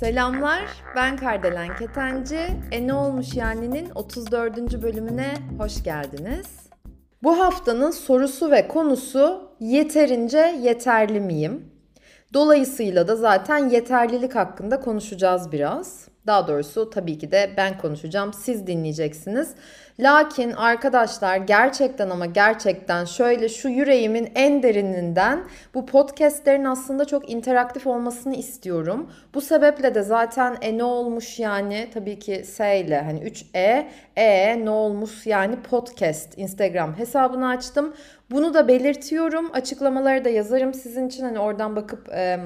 Selamlar, ben Kardelen Ketenci. E ne olmuş yani'nin 34. bölümüne hoş geldiniz. Bu haftanın sorusu ve konusu yeterince yeterli miyim? Dolayısıyla da zaten yeterlilik hakkında konuşacağız biraz. Daha doğrusu tabii ki de ben konuşacağım, siz dinleyeceksiniz. Lakin arkadaşlar gerçekten ama gerçekten şöyle şu yüreğimin en derininden bu podcastlerin aslında çok interaktif olmasını istiyorum. Bu sebeple de zaten e ne olmuş yani tabii ki S ile hani 3E, E ne olmuş yani podcast Instagram hesabını açtım. Bunu da belirtiyorum. Açıklamaları da yazarım sizin için. Hani oradan bakıp e,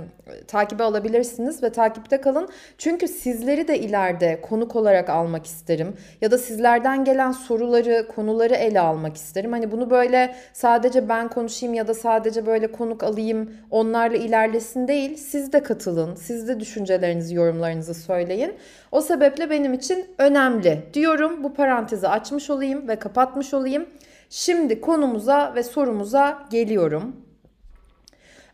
takibe alabilirsiniz ve takipte kalın. Çünkü sizleri de ileride konuk olarak almak isterim. Ya da sizlerden gelen soruları, konuları ele almak isterim. Hani bunu böyle sadece ben konuşayım ya da sadece böyle konuk alayım, onlarla ilerlesin değil. Siz de katılın. Siz de düşüncelerinizi, yorumlarınızı söyleyin. O sebeple benim için önemli diyorum. Bu parantezi açmış olayım ve kapatmış olayım. Şimdi konumuza ve sorumuza geliyorum.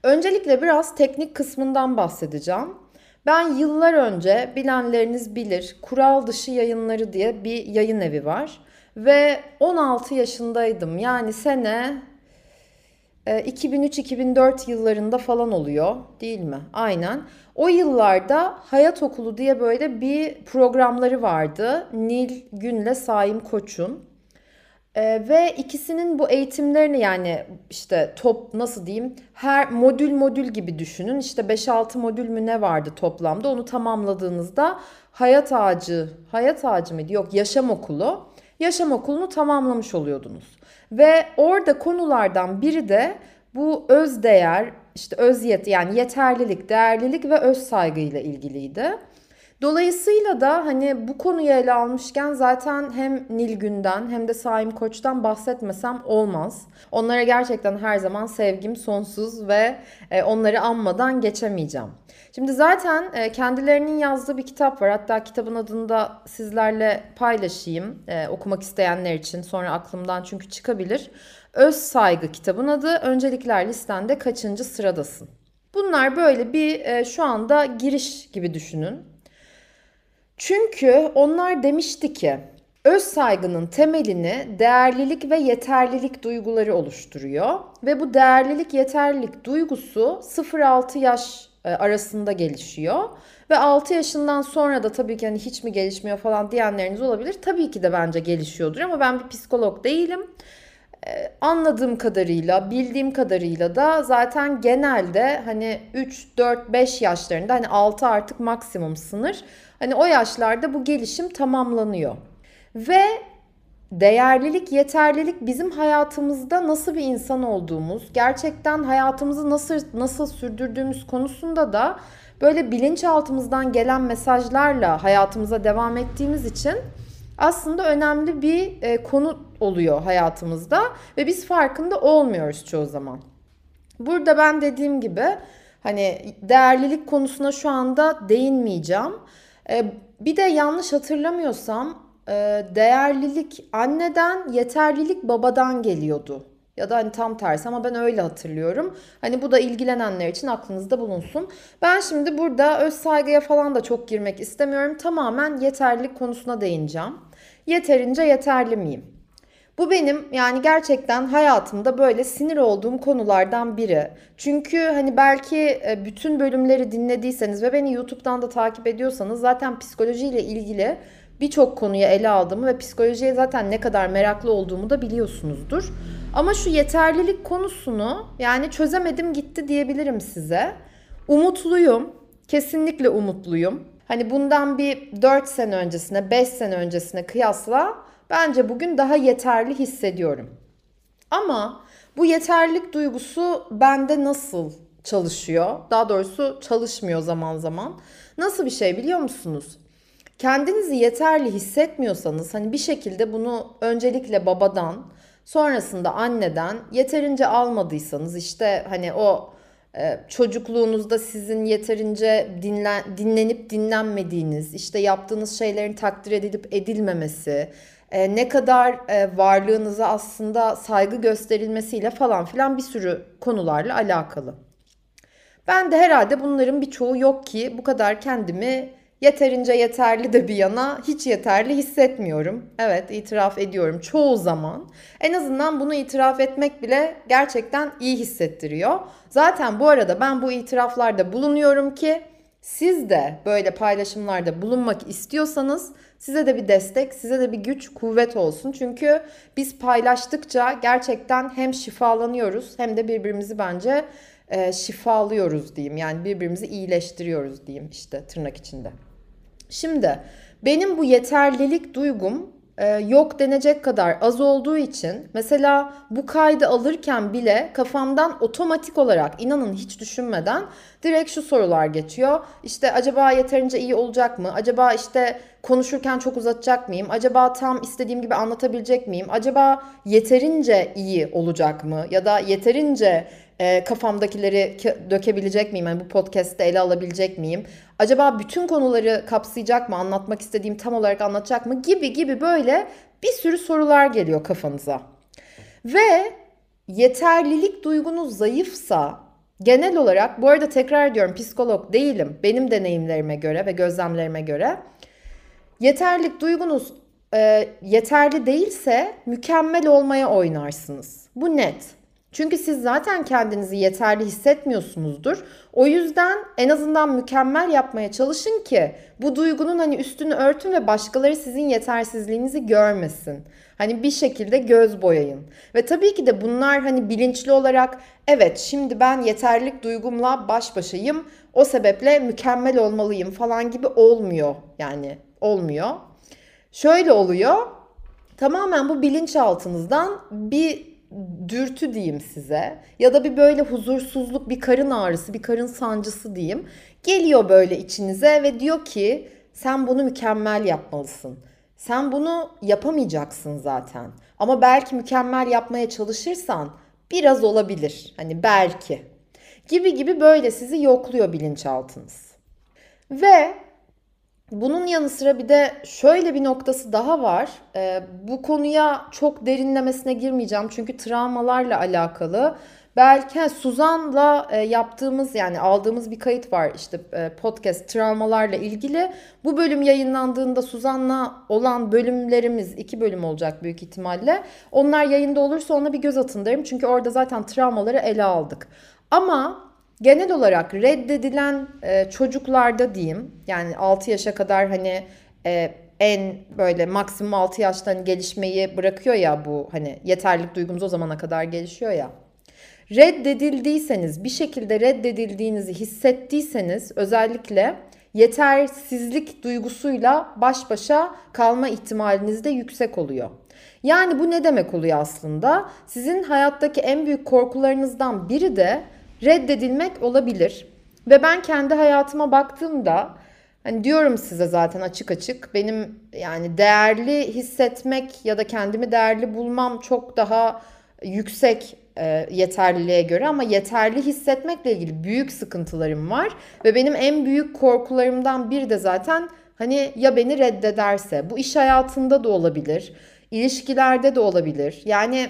Öncelikle biraz teknik kısmından bahsedeceğim. Ben yıllar önce bilenleriniz bilir Kural Dışı Yayınları diye bir yayın evi var. Ve 16 yaşındaydım. Yani sene 2003-2004 e, yıllarında falan oluyor değil mi? Aynen. O yıllarda Hayat Okulu diye böyle bir programları vardı. Nil Gün'le Saim Koç'un. Ee, ve ikisinin bu eğitimlerini yani işte top nasıl diyeyim her modül modül gibi düşünün. İşte 5-6 modül mü ne vardı toplamda onu tamamladığınızda hayat ağacı, hayat ağacı mıydı? Yok yaşam okulu. Yaşam okulunu tamamlamış oluyordunuz. Ve orada konulardan biri de bu öz değer, işte öz yet yani yeterlilik, değerlilik ve öz saygı ile ilgiliydi. Dolayısıyla da hani bu konuyu ele almışken zaten hem Nilgün'den hem de Saim Koç'tan bahsetmesem olmaz. Onlara gerçekten her zaman sevgim sonsuz ve e, onları anmadan geçemeyeceğim. Şimdi zaten e, kendilerinin yazdığı bir kitap var. Hatta kitabın adını da sizlerle paylaşayım e, okumak isteyenler için. Sonra aklımdan çünkü çıkabilir. Öz Saygı kitabın adı. Öncelikler listende kaçıncı sıradasın? Bunlar böyle bir şu anda giriş gibi düşünün. Çünkü onlar demişti ki öz saygının temelini değerlilik ve yeterlilik duyguları oluşturuyor ve bu değerlilik yeterlilik duygusu 0-6 yaş e, arasında gelişiyor. Ve 6 yaşından sonra da tabii ki hani hiç mi gelişmiyor falan diyenleriniz olabilir. Tabii ki de bence gelişiyordur ama ben bir psikolog değilim. Ee, anladığım kadarıyla, bildiğim kadarıyla da zaten genelde hani 3, 4, 5 yaşlarında hani 6 artık maksimum sınır. Hani o yaşlarda bu gelişim tamamlanıyor. Ve değerlilik, yeterlilik bizim hayatımızda nasıl bir insan olduğumuz, gerçekten hayatımızı nasıl nasıl sürdürdüğümüz konusunda da böyle bilinçaltımızdan gelen mesajlarla hayatımıza devam ettiğimiz için aslında önemli bir e, konu oluyor hayatımızda ve biz farkında olmuyoruz çoğu zaman. Burada ben dediğim gibi hani değerlilik konusuna şu anda değinmeyeceğim. E, bir de yanlış hatırlamıyorsam e, değerlilik anneden, yeterlilik babadan geliyordu. Ya da hani tam tersi ama ben öyle hatırlıyorum. Hani bu da ilgilenenler için aklınızda bulunsun. Ben şimdi burada öz saygıya falan da çok girmek istemiyorum. Tamamen yeterlilik konusuna değineceğim. Yeterince yeterli miyim? Bu benim yani gerçekten hayatımda böyle sinir olduğum konulardan biri. Çünkü hani belki e, bütün bölümleri dinlediyseniz ve beni YouTube'dan da takip ediyorsanız zaten psikolojiyle ilgili birçok konuyu ele aldığımı ve psikolojiye zaten ne kadar meraklı olduğumu da biliyorsunuzdur. Ama şu yeterlilik konusunu yani çözemedim gitti diyebilirim size. Umutluyum. Kesinlikle umutluyum. Hani bundan bir 4 sene öncesine, 5 sene öncesine kıyasla bence bugün daha yeterli hissediyorum. Ama bu yeterlilik duygusu bende nasıl çalışıyor? Daha doğrusu çalışmıyor zaman zaman. Nasıl bir şey biliyor musunuz? Kendinizi yeterli hissetmiyorsanız hani bir şekilde bunu öncelikle babadan, sonrasında anneden yeterince almadıysanız işte hani o e, çocukluğunuzda sizin yeterince dinlen, dinlenip dinlenmediğiniz, işte yaptığınız şeylerin takdir edilip edilmemesi, e, ne kadar e, varlığınıza aslında saygı gösterilmesiyle falan filan bir sürü konularla alakalı. Ben de herhalde bunların birçoğu yok ki bu kadar kendimi yeterince yeterli de bir yana hiç yeterli hissetmiyorum. Evet itiraf ediyorum çoğu zaman. En azından bunu itiraf etmek bile gerçekten iyi hissettiriyor. Zaten bu arada ben bu itiraflarda bulunuyorum ki siz de böyle paylaşımlarda bulunmak istiyorsanız size de bir destek, size de bir güç, kuvvet olsun. Çünkü biz paylaştıkça gerçekten hem şifalanıyoruz hem de birbirimizi bence e, şifalıyoruz diyeyim. Yani birbirimizi iyileştiriyoruz diyeyim işte tırnak içinde. Şimdi benim bu yeterlilik duygum e, yok denecek kadar az olduğu için mesela bu kaydı alırken bile kafamdan otomatik olarak inanın hiç düşünmeden direkt şu sorular geçiyor. İşte acaba yeterince iyi olacak mı? Acaba işte konuşurken çok uzatacak mıyım? Acaba tam istediğim gibi anlatabilecek miyim? Acaba yeterince iyi olacak mı? Ya da yeterince e, kafamdakileri dökebilecek miyim? Yani bu podcast'te ele alabilecek miyim? Acaba bütün konuları kapsayacak mı? Anlatmak istediğim tam olarak anlatacak mı? Gibi gibi böyle bir sürü sorular geliyor kafanıza. Ve yeterlilik duygunuz zayıfsa genel olarak bu arada tekrar ediyorum psikolog değilim. Benim deneyimlerime göre ve gözlemlerime göre yeterlilik duygunuz e, yeterli değilse mükemmel olmaya oynarsınız. Bu net. Çünkü siz zaten kendinizi yeterli hissetmiyorsunuzdur. O yüzden en azından mükemmel yapmaya çalışın ki bu duygunun hani üstünü örtün ve başkaları sizin yetersizliğinizi görmesin. Hani bir şekilde göz boyayın. Ve tabii ki de bunlar hani bilinçli olarak evet şimdi ben yeterlilik duygumla baş başayım. O sebeple mükemmel olmalıyım falan gibi olmuyor. Yani olmuyor. Şöyle oluyor. Tamamen bu bilinçaltınızdan bir dürtü diyeyim size ya da bir böyle huzursuzluk, bir karın ağrısı, bir karın sancısı diyeyim. Geliyor böyle içinize ve diyor ki sen bunu mükemmel yapmalısın. Sen bunu yapamayacaksın zaten. Ama belki mükemmel yapmaya çalışırsan biraz olabilir. Hani belki. Gibi gibi böyle sizi yokluyor bilinçaltınız. Ve bunun yanı sıra bir de şöyle bir noktası daha var. Ee, bu konuya çok derinlemesine girmeyeceğim çünkü travmalarla alakalı. Belki Suzan'la e, yaptığımız yani aldığımız bir kayıt var işte e, podcast travmalarla ilgili. Bu bölüm yayınlandığında Suzan'la olan bölümlerimiz iki bölüm olacak büyük ihtimalle. Onlar yayında olursa ona bir göz atın derim. Çünkü orada zaten travmaları ele aldık. Ama genel olarak reddedilen e, çocuklarda diyeyim yani 6 yaşa kadar hani e, en böyle maksimum 6 yaşta hani gelişmeyi bırakıyor ya bu hani yeterlilik duygumuz o zamana kadar gelişiyor ya. Reddedildiyseniz bir şekilde reddedildiğinizi hissettiyseniz özellikle yetersizlik duygusuyla baş başa kalma ihtimaliniz de yüksek oluyor. Yani bu ne demek oluyor aslında? Sizin hayattaki en büyük korkularınızdan biri de reddedilmek olabilir. Ve ben kendi hayatıma baktığımda hani diyorum size zaten açık açık benim yani değerli hissetmek ya da kendimi değerli bulmam çok daha yüksek e, yeterliliğe göre ama yeterli hissetmekle ilgili büyük sıkıntılarım var ve benim en büyük korkularımdan biri de zaten hani ya beni reddederse bu iş hayatında da olabilir, ilişkilerde de olabilir. Yani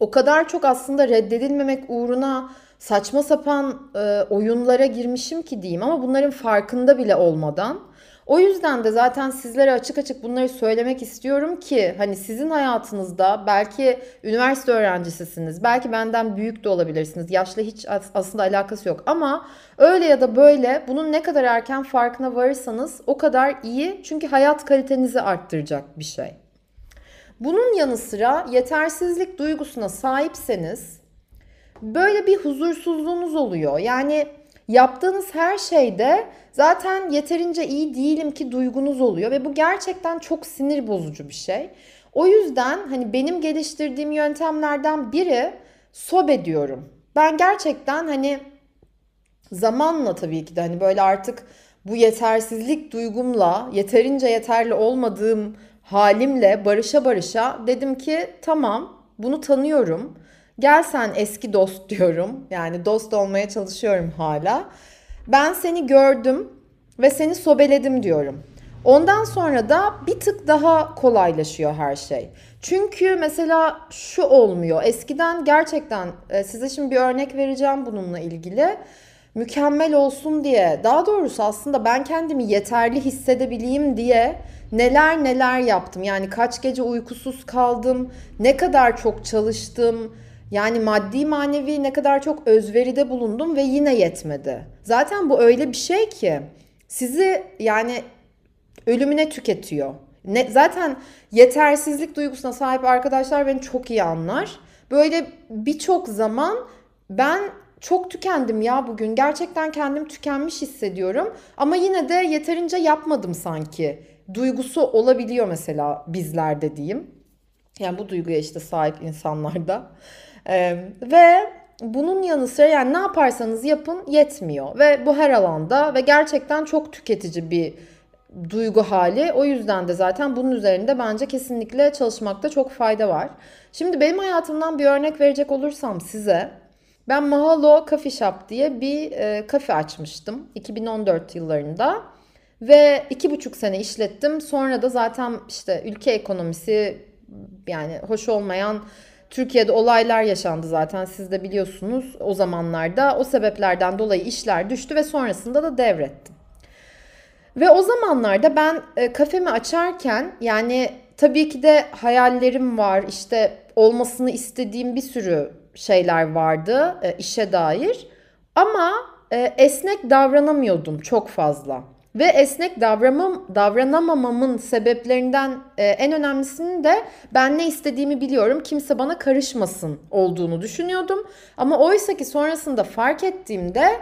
o kadar çok aslında reddedilmemek uğruna saçma sapan e, oyunlara girmişim ki diyeyim ama bunların farkında bile olmadan. O yüzden de zaten sizlere açık açık bunları söylemek istiyorum ki hani sizin hayatınızda belki üniversite öğrencisisiniz, belki benden büyük de olabilirsiniz. Yaşla hiç aslında alakası yok ama öyle ya da böyle bunun ne kadar erken farkına varırsanız o kadar iyi. Çünkü hayat kalitenizi arttıracak bir şey. Bunun yanı sıra yetersizlik duygusuna sahipseniz böyle bir huzursuzluğunuz oluyor. Yani yaptığınız her şeyde zaten yeterince iyi değilim ki duygunuz oluyor ve bu gerçekten çok sinir bozucu bir şey. O yüzden hani benim geliştirdiğim yöntemlerden biri sobe diyorum. Ben gerçekten hani zamanla tabii ki de hani böyle artık bu yetersizlik duygumla yeterince yeterli olmadığım halimle barışa barışa dedim ki tamam bunu tanıyorum. Gel sen eski dost diyorum. Yani dost olmaya çalışıyorum hala. Ben seni gördüm ve seni sobeledim diyorum. Ondan sonra da bir tık daha kolaylaşıyor her şey. Çünkü mesela şu olmuyor. Eskiden gerçekten e, size şimdi bir örnek vereceğim bununla ilgili. Mükemmel olsun diye, daha doğrusu aslında ben kendimi yeterli hissedebileyim diye neler neler yaptım. Yani kaç gece uykusuz kaldım, ne kadar çok çalıştım. Yani maddi manevi ne kadar çok özveride bulundum ve yine yetmedi. Zaten bu öyle bir şey ki sizi yani ölümüne tüketiyor. Ne, zaten yetersizlik duygusuna sahip arkadaşlar beni çok iyi anlar. Böyle birçok zaman ben çok tükendim ya bugün. Gerçekten kendim tükenmiş hissediyorum. Ama yine de yeterince yapmadım sanki. Duygusu olabiliyor mesela bizlerde diyeyim. Yani bu duyguya işte sahip insanlarda. Ee, ve bunun yanı sıra yani ne yaparsanız yapın yetmiyor. Ve bu her alanda ve gerçekten çok tüketici bir duygu hali. O yüzden de zaten bunun üzerinde bence kesinlikle çalışmakta çok fayda var. Şimdi benim hayatımdan bir örnek verecek olursam size ben Mahalo Coffee Shop diye bir e, kafe açmıştım 2014 yıllarında ve iki buçuk sene işlettim. Sonra da zaten işte ülke ekonomisi yani hoş olmayan Türkiye'de olaylar yaşandı zaten siz de biliyorsunuz o zamanlarda. O sebeplerden dolayı işler düştü ve sonrasında da devrettim. Ve o zamanlarda ben e, kafemi açarken yani tabii ki de hayallerim var. işte olmasını istediğim bir sürü şeyler vardı e, işe dair. Ama e, esnek davranamıyordum çok fazla. Ve esnek davranmam, davranamamamın sebeplerinden e, en önemlisinin de ben ne istediğimi biliyorum. Kimse bana karışmasın olduğunu düşünüyordum. Ama oysa ki sonrasında fark ettiğimde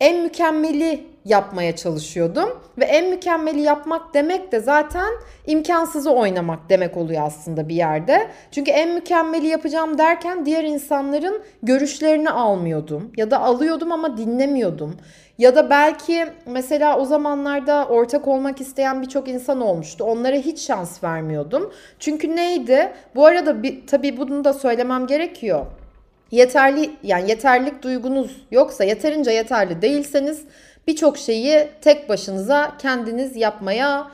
en mükemmeli yapmaya çalışıyordum. Ve en mükemmeli yapmak demek de zaten imkansızı oynamak demek oluyor aslında bir yerde. Çünkü en mükemmeli yapacağım derken diğer insanların görüşlerini almıyordum. Ya da alıyordum ama dinlemiyordum. Ya da belki mesela o zamanlarda ortak olmak isteyen birçok insan olmuştu. Onlara hiç şans vermiyordum. Çünkü neydi? Bu arada bir, tabii bunu da söylemem gerekiyor yeterli yani yeterlik duygunuz yoksa yeterince yeterli değilseniz birçok şeyi tek başınıza kendiniz yapmaya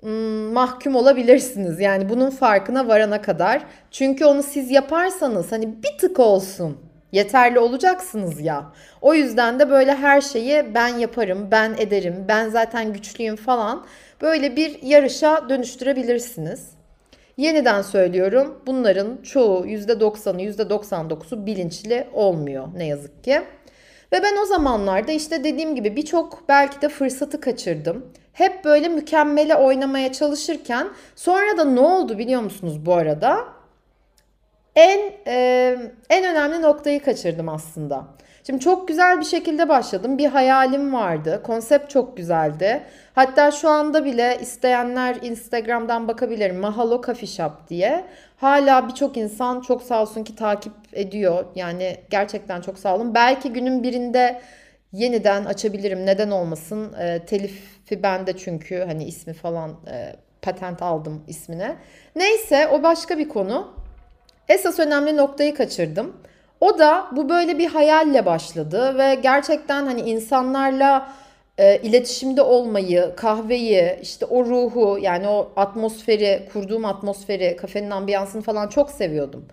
hmm, mahkum olabilirsiniz. Yani bunun farkına varana kadar. Çünkü onu siz yaparsanız hani bir tık olsun yeterli olacaksınız ya. O yüzden de böyle her şeyi ben yaparım, ben ederim, ben zaten güçlüyüm falan böyle bir yarışa dönüştürebilirsiniz. Yeniden söylüyorum bunların çoğu %90'ı %99'u bilinçli olmuyor ne yazık ki. Ve ben o zamanlarda işte dediğim gibi birçok belki de fırsatı kaçırdım. Hep böyle mükemmele oynamaya çalışırken sonra da ne oldu biliyor musunuz bu arada? En e, en önemli noktayı kaçırdım aslında. Şimdi çok güzel bir şekilde başladım. Bir hayalim vardı. Konsept çok güzeldi. Hatta şu anda bile isteyenler Instagram'dan bakabilir. Mahalo Coffee Shop diye. Hala birçok insan çok sağ olsun ki takip ediyor. Yani gerçekten çok sağ olun. Belki günün birinde yeniden açabilirim. Neden olmasın? E, telifi bende çünkü hani ismi falan e, patent aldım ismine. Neyse o başka bir konu. Esas önemli noktayı kaçırdım. O da bu böyle bir hayalle başladı ve gerçekten hani insanlarla e, iletişimde olmayı, kahveyi, işte o ruhu yani o atmosferi, kurduğum atmosferi, kafenin ambiyansını falan çok seviyordum.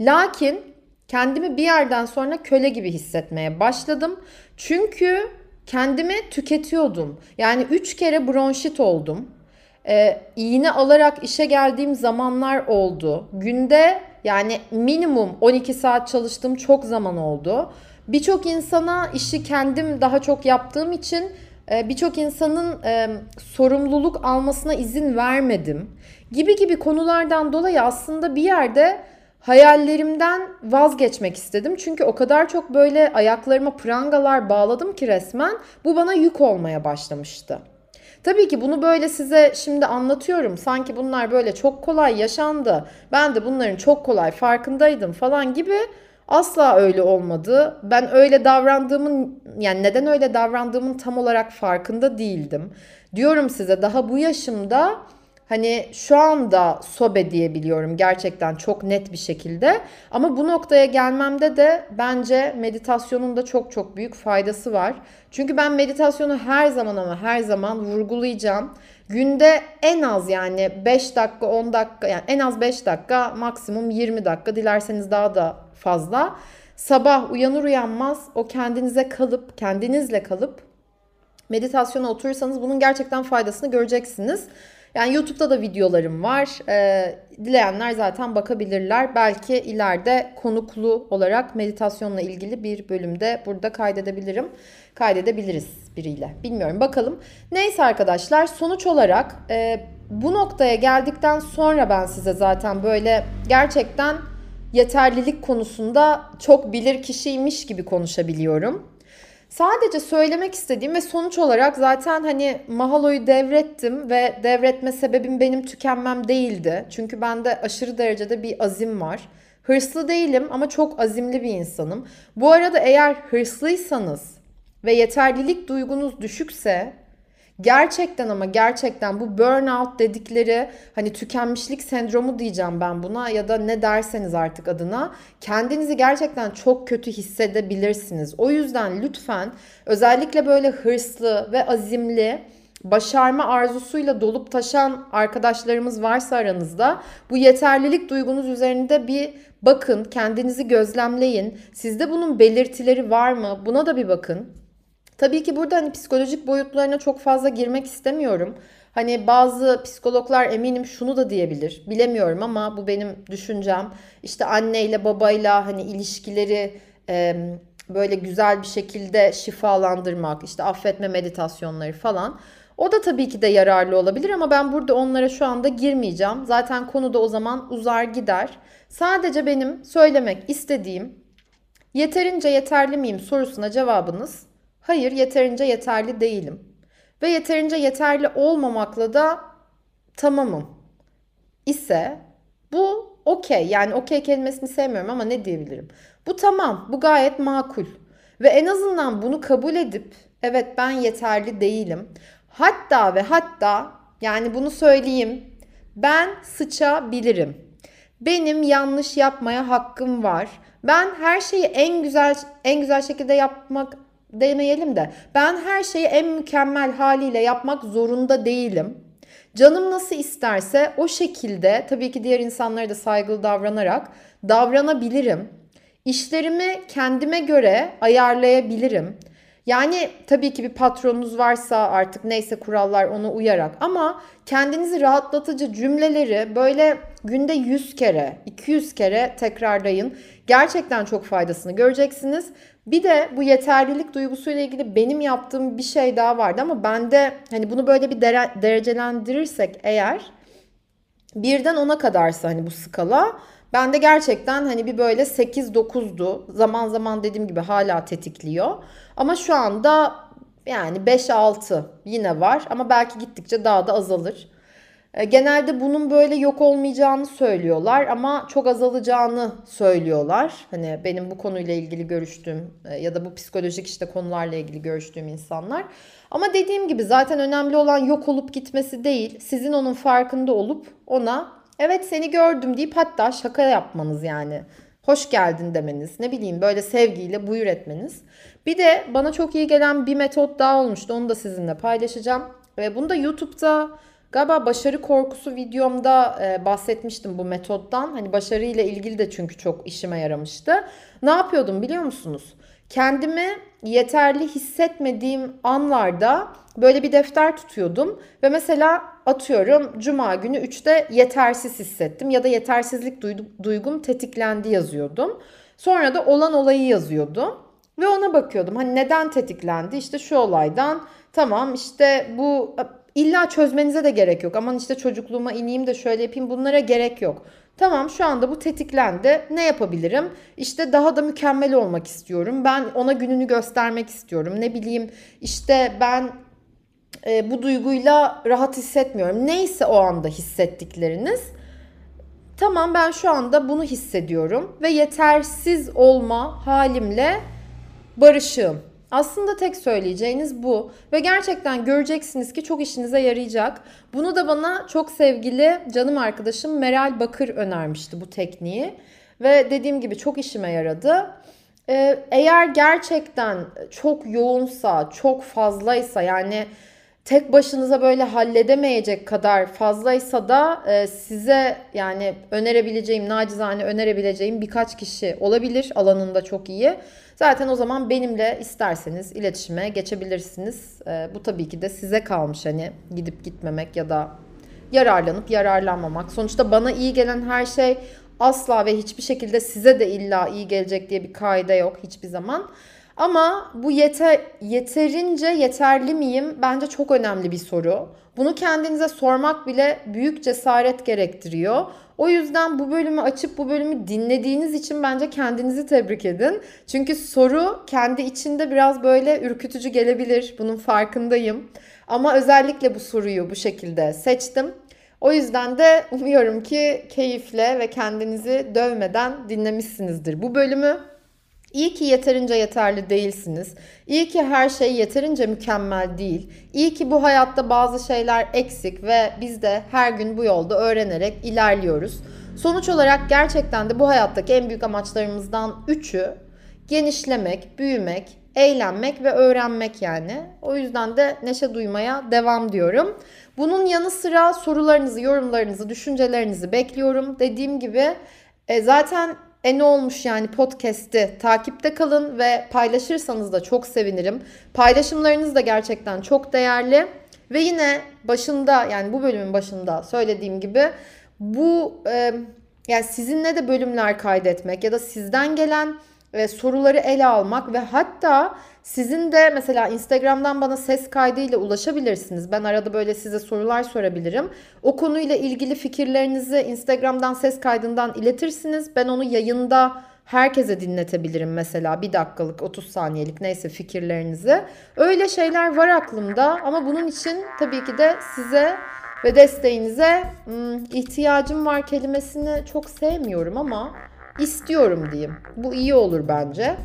Lakin kendimi bir yerden sonra köle gibi hissetmeye başladım. Çünkü kendimi tüketiyordum. Yani üç kere bronşit oldum. Ee, iğne alarak işe geldiğim zamanlar oldu. Günde yani minimum 12 saat çalıştığım çok zaman oldu. Birçok insana işi kendim daha çok yaptığım için e, birçok insanın e, sorumluluk almasına izin vermedim. Gibi gibi konulardan dolayı aslında bir yerde hayallerimden vazgeçmek istedim. Çünkü o kadar çok böyle ayaklarıma prangalar bağladım ki resmen bu bana yük olmaya başlamıştı. Tabii ki bunu böyle size şimdi anlatıyorum. Sanki bunlar böyle çok kolay yaşandı. Ben de bunların çok kolay farkındaydım falan gibi asla öyle olmadı. Ben öyle davrandığımın yani neden öyle davrandığımın tam olarak farkında değildim. Diyorum size daha bu yaşımda Hani şu anda sobe diyebiliyorum gerçekten çok net bir şekilde. Ama bu noktaya gelmemde de bence meditasyonun da çok çok büyük faydası var. Çünkü ben meditasyonu her zaman ama her zaman vurgulayacağım. Günde en az yani 5 dakika 10 dakika yani en az 5 dakika maksimum 20 dakika dilerseniz daha da fazla. Sabah uyanır uyanmaz o kendinize kalıp kendinizle kalıp meditasyona oturursanız bunun gerçekten faydasını göreceksiniz. Yani YouTube'da da videolarım var. Ee, dileyenler zaten bakabilirler. Belki ileride konuklu olarak meditasyonla ilgili bir bölümde burada kaydedebilirim. Kaydedebiliriz biriyle. Bilmiyorum bakalım. Neyse arkadaşlar sonuç olarak e, bu noktaya geldikten sonra ben size zaten böyle gerçekten yeterlilik konusunda çok bilir kişiymiş gibi konuşabiliyorum. Sadece söylemek istediğim ve sonuç olarak zaten hani Mahalo'yu devrettim ve devretme sebebim benim tükenmem değildi. Çünkü bende aşırı derecede bir azim var. Hırslı değilim ama çok azimli bir insanım. Bu arada eğer hırslıysanız ve yeterlilik duygunuz düşükse Gerçekten ama gerçekten bu burnout dedikleri hani tükenmişlik sendromu diyeceğim ben buna ya da ne derseniz artık adına kendinizi gerçekten çok kötü hissedebilirsiniz. O yüzden lütfen özellikle böyle hırslı ve azimli başarma arzusuyla dolup taşan arkadaşlarımız varsa aranızda bu yeterlilik duygunuz üzerinde bir bakın, kendinizi gözlemleyin. Sizde bunun belirtileri var mı? Buna da bir bakın. Tabii ki burada hani psikolojik boyutlarına çok fazla girmek istemiyorum. Hani bazı psikologlar eminim şunu da diyebilir. Bilemiyorum ama bu benim düşüncem. İşte anneyle babayla hani ilişkileri e, böyle güzel bir şekilde şifalandırmak, işte affetme meditasyonları falan. O da tabii ki de yararlı olabilir ama ben burada onlara şu anda girmeyeceğim. Zaten konu da o zaman uzar gider. Sadece benim söylemek istediğim yeterince yeterli miyim sorusuna cevabınız Hayır, yeterince yeterli değilim. Ve yeterince yeterli olmamakla da tamamım ise bu okey. Yani okey kelimesini sevmiyorum ama ne diyebilirim? Bu tamam, bu gayet makul. Ve en azından bunu kabul edip evet ben yeterli değilim. Hatta ve hatta yani bunu söyleyeyim. Ben sıçabilirim. Benim yanlış yapmaya hakkım var. Ben her şeyi en güzel en güzel şekilde yapmak demeyelim de ben her şeyi en mükemmel haliyle yapmak zorunda değilim. Canım nasıl isterse o şekilde tabii ki diğer insanlara da saygılı davranarak davranabilirim. İşlerimi kendime göre ayarlayabilirim. Yani tabii ki bir patronunuz varsa artık neyse kurallar ona uyarak ama kendinizi rahatlatıcı cümleleri böyle günde 100 kere, 200 kere tekrarlayın. Gerçekten çok faydasını göreceksiniz. Bir de bu yeterlilik duygusuyla ilgili benim yaptığım bir şey daha vardı ama bende hani bunu böyle bir dere- derecelendirirsek eğer birden 10'a kadarsa hani bu skala bende gerçekten hani bir böyle 8-9'du. Zaman zaman dediğim gibi hala tetikliyor. Ama şu anda yani 5-6 yine var ama belki gittikçe daha da azalır. E, genelde bunun böyle yok olmayacağını söylüyorlar ama çok azalacağını söylüyorlar. Hani benim bu konuyla ilgili görüştüğüm e, ya da bu psikolojik işte konularla ilgili görüştüğüm insanlar. Ama dediğim gibi zaten önemli olan yok olup gitmesi değil. Sizin onun farkında olup ona evet seni gördüm deyip hatta şaka yapmanız yani. Hoş geldin demeniz, ne bileyim böyle sevgiyle buyur etmeniz. Bir de bana çok iyi gelen bir metot daha olmuştu. Onu da sizinle paylaşacağım. Ve bunu da YouTube'da Galiba başarı korkusu videomda e, bahsetmiştim bu metottan. Hani başarıyla ilgili de çünkü çok işime yaramıştı. Ne yapıyordum biliyor musunuz? Kendimi yeterli hissetmediğim anlarda böyle bir defter tutuyordum ve mesela atıyorum cuma günü 3'te yetersiz hissettim ya da yetersizlik duygum tetiklendi yazıyordum. Sonra da olan olayı yazıyordum ve ona bakıyordum. Hani neden tetiklendi? İşte şu olaydan. Tamam işte bu İlla çözmenize de gerek yok. Aman işte çocukluğuma ineyim de şöyle yapayım bunlara gerek yok. Tamam şu anda bu tetiklendi. Ne yapabilirim? İşte daha da mükemmel olmak istiyorum. Ben ona gününü göstermek istiyorum. Ne bileyim işte ben e, bu duyguyla rahat hissetmiyorum. Neyse o anda hissettikleriniz. Tamam ben şu anda bunu hissediyorum ve yetersiz olma halimle barışığım. Aslında tek söyleyeceğiniz bu ve gerçekten göreceksiniz ki çok işinize yarayacak. Bunu da bana çok sevgili canım arkadaşım Meral Bakır önermişti bu tekniği ve dediğim gibi çok işime yaradı. Ee, eğer gerçekten çok yoğunsa, çok fazlaysa yani tek başınıza böyle halledemeyecek kadar fazlaysa da e, size yani önerebileceğim, nacizane önerebileceğim birkaç kişi olabilir alanında çok iyi. Zaten o zaman benimle isterseniz iletişime geçebilirsiniz. E, bu tabii ki de size kalmış hani gidip gitmemek ya da yararlanıp yararlanmamak. Sonuçta bana iyi gelen her şey asla ve hiçbir şekilde size de illa iyi gelecek diye bir kaide yok hiçbir zaman. Ama bu yeter yeterince yeterli miyim? Bence çok önemli bir soru. Bunu kendinize sormak bile büyük cesaret gerektiriyor. O yüzden bu bölümü açıp bu bölümü dinlediğiniz için bence kendinizi tebrik edin. Çünkü soru kendi içinde biraz böyle ürkütücü gelebilir. Bunun farkındayım. Ama özellikle bu soruyu bu şekilde seçtim. O yüzden de umuyorum ki keyifle ve kendinizi dövmeden dinlemişsinizdir bu bölümü. İyi ki yeterince yeterli değilsiniz. İyi ki her şey yeterince mükemmel değil. İyi ki bu hayatta bazı şeyler eksik ve biz de her gün bu yolda öğrenerek ilerliyoruz. Sonuç olarak gerçekten de bu hayattaki en büyük amaçlarımızdan üçü genişlemek, büyümek, eğlenmek ve öğrenmek yani. O yüzden de neşe duymaya devam diyorum. Bunun yanı sıra sorularınızı, yorumlarınızı, düşüncelerinizi bekliyorum. Dediğim gibi e, zaten e ne olmuş yani podcast'i takipte kalın ve paylaşırsanız da çok sevinirim. Paylaşımlarınız da gerçekten çok değerli. Ve yine başında yani bu bölümün başında söylediğim gibi bu e, yani sizinle de bölümler kaydetmek ya da sizden gelen e, soruları ele almak ve hatta sizin de mesela Instagram'dan bana ses kaydıyla ulaşabilirsiniz. Ben arada böyle size sorular sorabilirim. O konuyla ilgili fikirlerinizi Instagram'dan ses kaydından iletirsiniz. Ben onu yayında herkese dinletebilirim mesela bir dakikalık 30 saniyelik neyse fikirlerinizi. Öyle şeyler var aklımda ama bunun için tabii ki de size ve desteğinize hmm, ihtiyacım var kelimesini çok sevmiyorum ama istiyorum diyeyim. Bu iyi olur bence.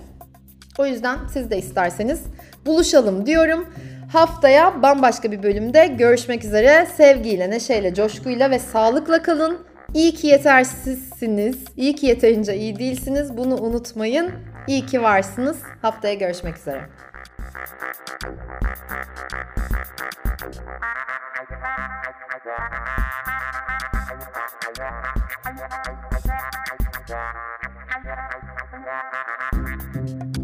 O yüzden siz de isterseniz buluşalım diyorum. Haftaya bambaşka bir bölümde görüşmek üzere. Sevgiyle, neşeyle, coşkuyla ve sağlıkla kalın. İyi ki yetersizsiniz. İyi ki yeterince iyi değilsiniz. Bunu unutmayın. İyi ki varsınız. Haftaya görüşmek üzere. Thank you.